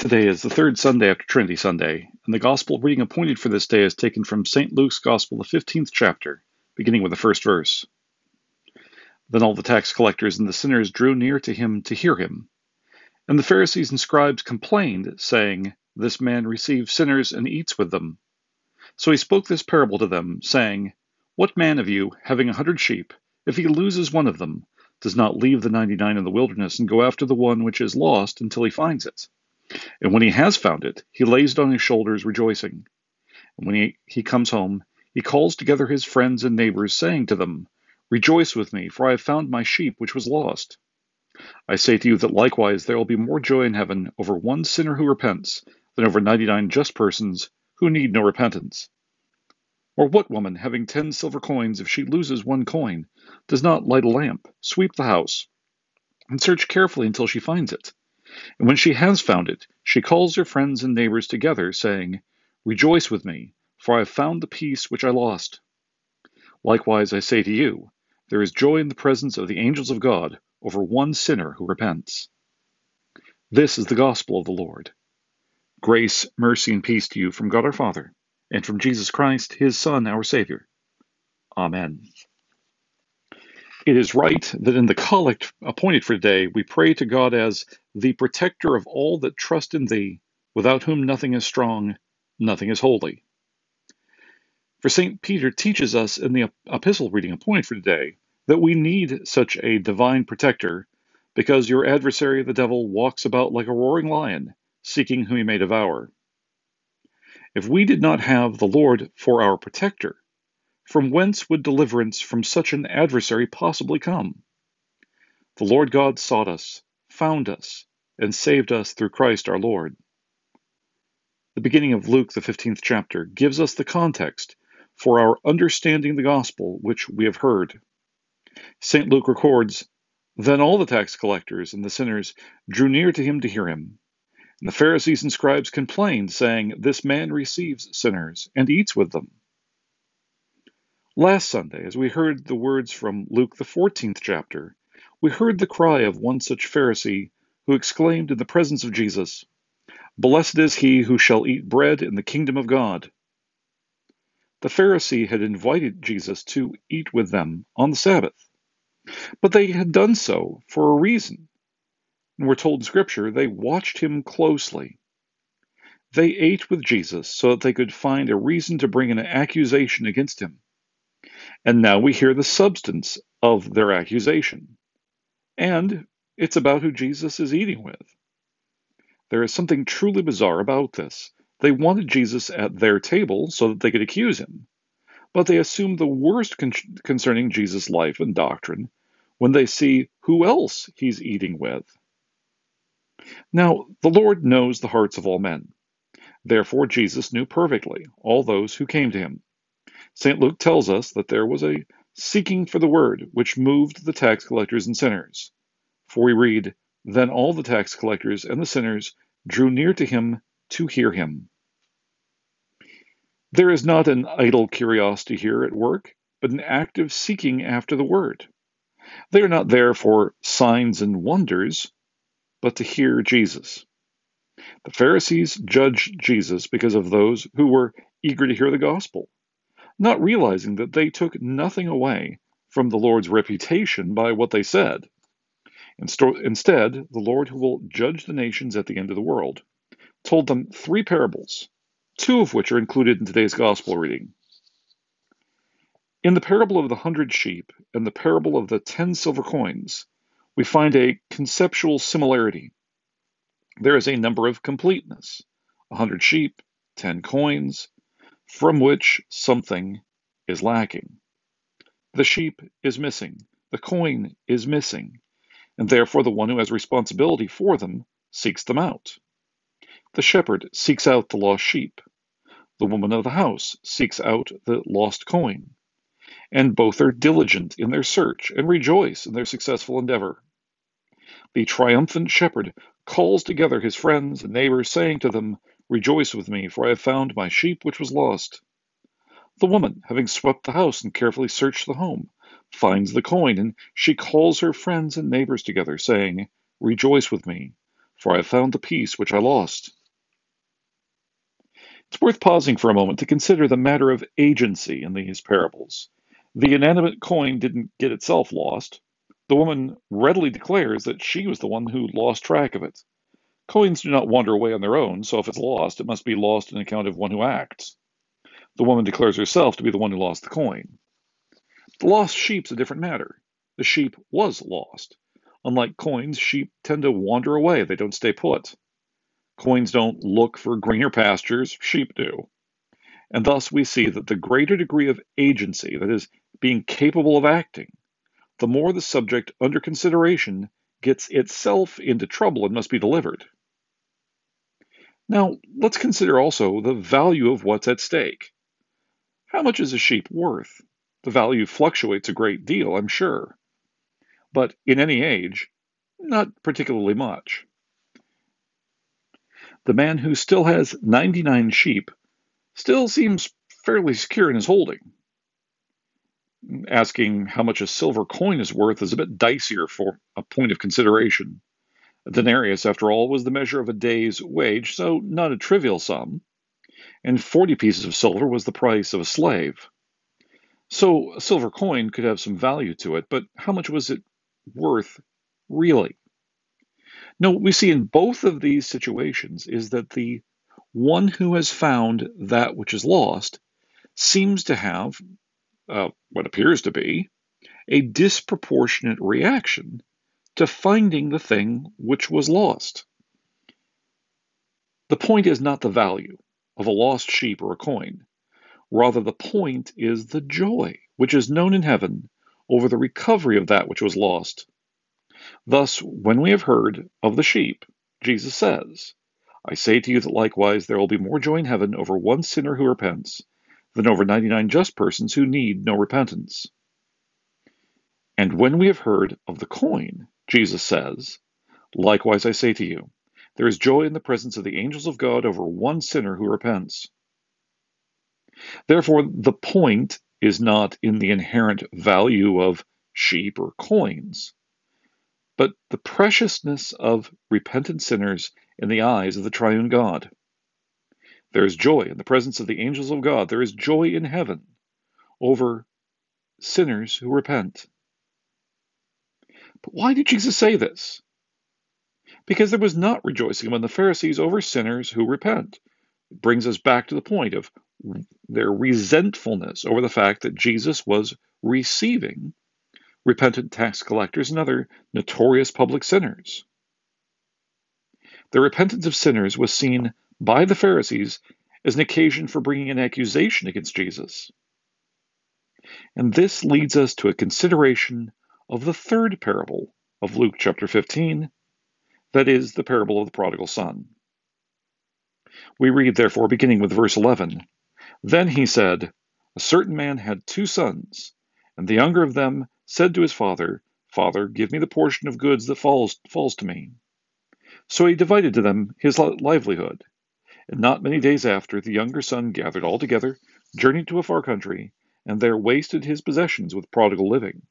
Today is the third Sunday after Trinity Sunday, and the Gospel reading appointed for this day is taken from St. Luke's Gospel, the 15th chapter, beginning with the first verse. Then all the tax collectors and the sinners drew near to him to hear him. And the Pharisees and scribes complained, saying, This man receives sinners and eats with them. So he spoke this parable to them, saying, What man of you, having a hundred sheep, if he loses one of them, does not leave the ninety nine in the wilderness and go after the one which is lost until he finds it? And when he has found it, he lays it on his shoulders, rejoicing. And when he, he comes home, he calls together his friends and neighbors, saying to them, Rejoice with me, for I have found my sheep which was lost. I say to you that likewise there will be more joy in heaven over one sinner who repents than over ninety nine just persons who need no repentance. Or what woman, having ten silver coins, if she loses one coin, does not light a lamp, sweep the house, and search carefully until she finds it? And when she has found it, she calls her friends and neighbors together, saying, Rejoice with me, for I have found the piece which I lost. Likewise, I say to you, there is joy in the presence of the angels of God over one sinner who repents. This is the gospel of the Lord. Grace, mercy, and peace to you from God our Father, and from Jesus Christ, his Son, our Savior. Amen. It is right that in the collect appointed for today we pray to God as the protector of all that trust in thee, without whom nothing is strong, nothing is holy. For St. Peter teaches us in the epistle reading appointed for today that we need such a divine protector because your adversary the devil walks about like a roaring lion, seeking whom he may devour. If we did not have the Lord for our protector, from whence would deliverance from such an adversary possibly come? The Lord God sought us, found us, and saved us through Christ our Lord. The beginning of Luke, the 15th chapter, gives us the context for our understanding the gospel which we have heard. St. Luke records Then all the tax collectors and the sinners drew near to him to hear him. And the Pharisees and scribes complained, saying, This man receives sinners and eats with them. Last Sunday, as we heard the words from Luke, the 14th chapter, we heard the cry of one such Pharisee who exclaimed in the presence of Jesus, Blessed is he who shall eat bread in the kingdom of God. The Pharisee had invited Jesus to eat with them on the Sabbath, but they had done so for a reason. And we're told in Scripture they watched him closely. They ate with Jesus so that they could find a reason to bring an accusation against him. And now we hear the substance of their accusation. And it's about who Jesus is eating with. There is something truly bizarre about this. They wanted Jesus at their table so that they could accuse him, but they assume the worst con- concerning Jesus' life and doctrine when they see who else he's eating with. Now, the Lord knows the hearts of all men. Therefore, Jesus knew perfectly all those who came to him. St. Luke tells us that there was a seeking for the word which moved the tax collectors and sinners. For we read, Then all the tax collectors and the sinners drew near to him to hear him. There is not an idle curiosity here at work, but an active seeking after the word. They are not there for signs and wonders, but to hear Jesus. The Pharisees judged Jesus because of those who were eager to hear the gospel not realizing that they took nothing away from the Lord's reputation by what they said. Instead, the Lord, who will judge the nations at the end of the world, told them three parables, two of which are included in today's gospel reading. In the parable of the hundred sheep and the parable of the ten silver coins, we find a conceptual similarity. There is a number of completeness a hundred sheep, ten coins, from which something is lacking. The sheep is missing, the coin is missing, and therefore the one who has responsibility for them seeks them out. The shepherd seeks out the lost sheep. The woman of the house seeks out the lost coin. And both are diligent in their search and rejoice in their successful endeavor. The triumphant shepherd calls together his friends and neighbors, saying to them, Rejoice with me, for I have found my sheep which was lost. The woman, having swept the house and carefully searched the home, finds the coin, and she calls her friends and neighbors together, saying, Rejoice with me, for I have found the piece which I lost. It's worth pausing for a moment to consider the matter of agency in these parables. The inanimate coin didn't get itself lost. The woman readily declares that she was the one who lost track of it. Coins do not wander away on their own, so if it's lost, it must be lost on account of one who acts. The woman declares herself to be the one who lost the coin. The lost sheep's a different matter. The sheep was lost. Unlike coins, sheep tend to wander away, they don't stay put. Coins don't look for greener pastures, sheep do. And thus we see that the greater degree of agency, that is, being capable of acting, the more the subject under consideration gets itself into trouble and must be delivered. Now, let's consider also the value of what's at stake. How much is a sheep worth? The value fluctuates a great deal, I'm sure. But in any age, not particularly much. The man who still has 99 sheep still seems fairly secure in his holding. Asking how much a silver coin is worth is a bit dicier for a point of consideration. A denarius, after all, was the measure of a day's wage, so not a trivial sum, and 40 pieces of silver was the price of a slave. So a silver coin could have some value to it, but how much was it worth really? Now, what we see in both of these situations is that the one who has found that which is lost seems to have uh, what appears to be a disproportionate reaction to finding the thing which was lost. The point is not the value of a lost sheep or a coin. Rather, the point is the joy which is known in heaven over the recovery of that which was lost. Thus, when we have heard of the sheep, Jesus says, I say to you that likewise there will be more joy in heaven over one sinner who repents than over 99 just persons who need no repentance. And when we have heard of the coin, Jesus says, Likewise I say to you, there is joy in the presence of the angels of God over one sinner who repents. Therefore, the point is not in the inherent value of sheep or coins, but the preciousness of repentant sinners in the eyes of the triune God. There is joy in the presence of the angels of God. There is joy in heaven over sinners who repent. But why did Jesus say this? Because there was not rejoicing among the Pharisees over sinners who repent. It brings us back to the point of their resentfulness over the fact that Jesus was receiving repentant tax collectors, and other notorious public sinners. The repentance of sinners was seen by the Pharisees as an occasion for bringing an accusation against Jesus. And this leads us to a consideration of the third parable of Luke chapter 15, that is, the parable of the prodigal son. We read, therefore, beginning with verse 11 Then he said, A certain man had two sons, and the younger of them said to his father, Father, give me the portion of goods that falls, falls to me. So he divided to them his livelihood. And not many days after, the younger son gathered all together, journeyed to a far country, and there wasted his possessions with prodigal living.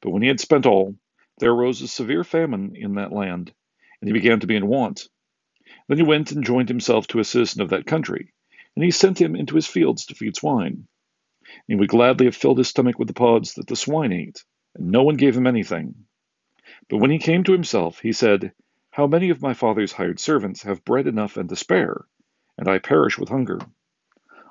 But when he had spent all, there arose a severe famine in that land, and he began to be in want. Then he went and joined himself to a citizen of that country, and he sent him into his fields to feed swine. He would gladly have filled his stomach with the pods that the swine ate, and no one gave him anything. But when he came to himself, he said, How many of my father's hired servants have bread enough and to spare, and I perish with hunger?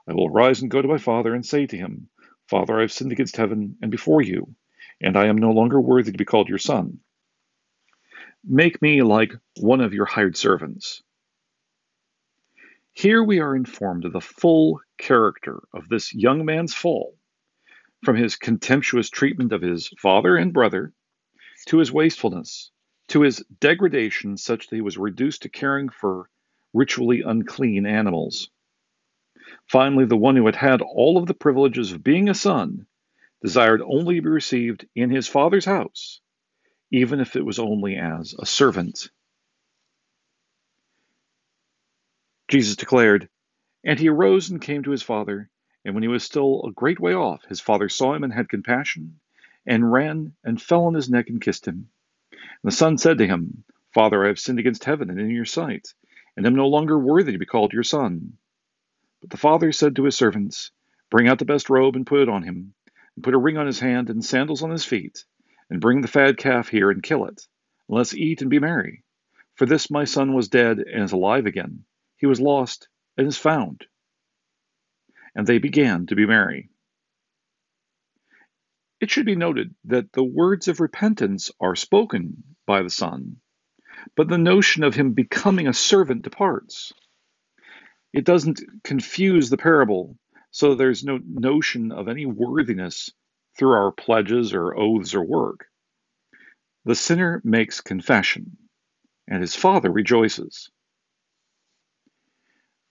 I will rise and go to my father and say to him, Father, I have sinned against heaven and before you, and I am no longer worthy to be called your son. Make me like one of your hired servants. Here we are informed of the full character of this young man's fall, from his contemptuous treatment of his father and brother, to his wastefulness, to his degradation such that he was reduced to caring for ritually unclean animals. Finally, the one who had had all of the privileges of being a son desired only to be received in his father's house, even if it was only as a servant. Jesus declared, And he arose and came to his father. And when he was still a great way off, his father saw him and had compassion, and ran and fell on his neck and kissed him. And the son said to him, Father, I have sinned against heaven and in your sight, and am no longer worthy to be called your son. But the father said to his servants, Bring out the best robe and put it on him, and put a ring on his hand and sandals on his feet, and bring the fat calf here and kill it. And let's eat and be merry. For this my son was dead and is alive again. He was lost and is found. And they began to be merry. It should be noted that the words of repentance are spoken by the Son, but the notion of him becoming a servant departs. It doesn't confuse the parable, so there's no notion of any worthiness through our pledges or oaths or work. The sinner makes confession, and his father rejoices.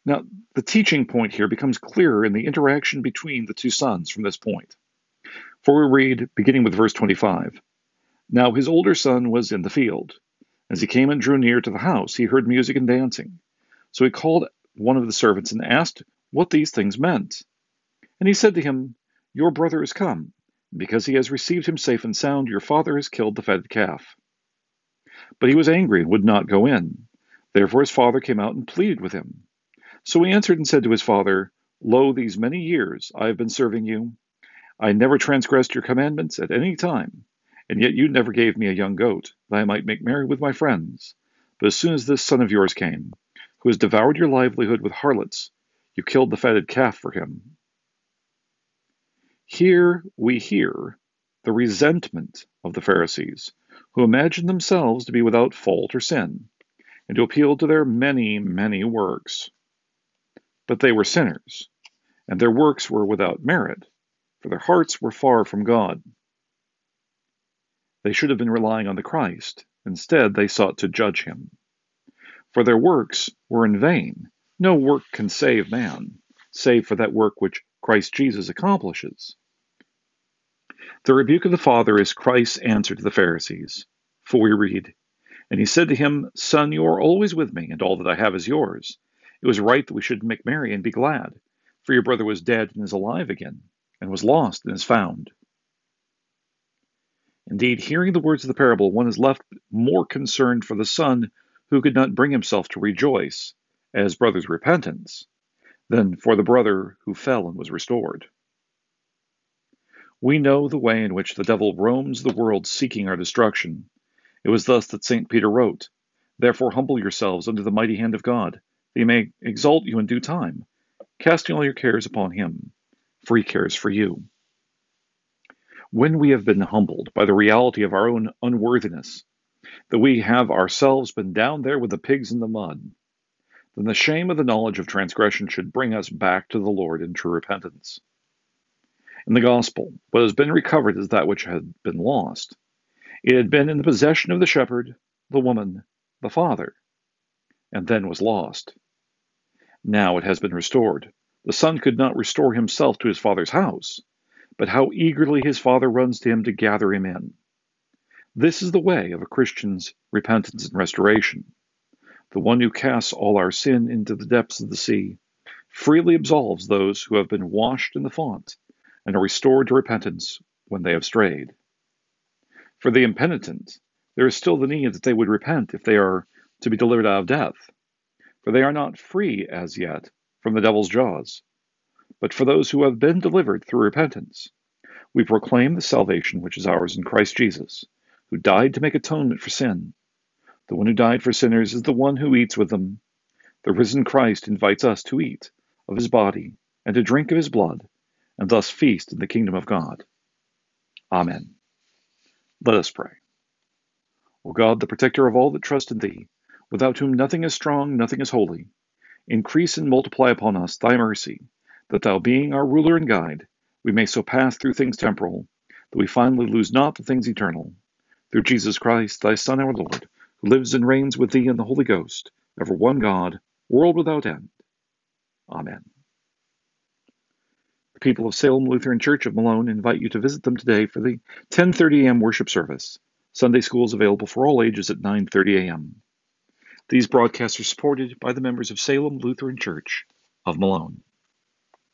Now, the teaching point here becomes clearer in the interaction between the two sons from this point. For we read, beginning with verse 25 Now his older son was in the field. As he came and drew near to the house, he heard music and dancing. So he called one of the servants and asked what these things meant. And he said to him, Your brother is come. Because he has received him safe and sound, your father has killed the fatted calf. But he was angry and would not go in. Therefore his father came out and pleaded with him. So he answered and said to his father, Lo, these many years I have been serving you I never transgressed your commandments at any time, and yet you never gave me a young goat, that I might make merry with my friends. But as soon as this son of yours came, who has devoured your livelihood with harlots, you killed the fatted calf for him. Here we hear the resentment of the Pharisees, who imagined themselves to be without fault or sin, and to appeal to their many, many works. But they were sinners, and their works were without merit for their hearts were far from God. They should have been relying on the Christ. Instead, they sought to judge him. For their works were in vain. No work can save man, save for that work which Christ Jesus accomplishes. The rebuke of the Father is Christ's answer to the Pharisees. For we read, And he said to him, Son, you are always with me, and all that I have is yours. It was right that we should make merry and be glad, for your brother was dead and is alive again and was lost and is found. Indeed, hearing the words of the parable, one is left more concerned for the son who could not bring himself to rejoice at his brother's repentance than for the brother who fell and was restored. We know the way in which the devil roams the world seeking our destruction. It was thus that St. Peter wrote, Therefore humble yourselves under the mighty hand of God, that he may exalt you in due time, casting all your cares upon him, for he cares for you. When we have been humbled by the reality of our own unworthiness, that we have ourselves been down there with the pigs in the mud, then the shame of the knowledge of transgression should bring us back to the Lord in true repentance. In the gospel, what has been recovered is that which had been lost. It had been in the possession of the shepherd, the woman, the father, and then was lost. Now it has been restored. The son could not restore himself to his father's house, but how eagerly his father runs to him to gather him in. This is the way of a Christian's repentance and restoration. The one who casts all our sin into the depths of the sea freely absolves those who have been washed in the font and are restored to repentance when they have strayed. For the impenitent, there is still the need that they would repent if they are to be delivered out of death, for they are not free as yet from the devil's jaws, but for those who have been delivered through repentance. We proclaim the salvation which is ours in Christ Jesus, who died to make atonement for sin. The one who died for sinners is the one who eats with them. The risen Christ invites us to eat of his body and to drink of his blood, and thus feast in the kingdom of God. Amen. Let us pray. O God, the protector of all that trust in thee, without whom nothing is strong, nothing is holy, Increase and multiply upon us thy mercy, that thou being our ruler and guide, we may so pass through things temporal, that we finally lose not the things eternal. Through Jesus Christ, thy Son, our Lord, who lives and reigns with thee in the Holy Ghost, ever one God, world without end. Amen. People of Salem Lutheran Church of Malone invite you to visit them today for the 10:30 a.m. worship service. Sunday school is available for all ages at 9:30 a.m. These broadcasts are supported by the members of Salem Lutheran Church of Malone.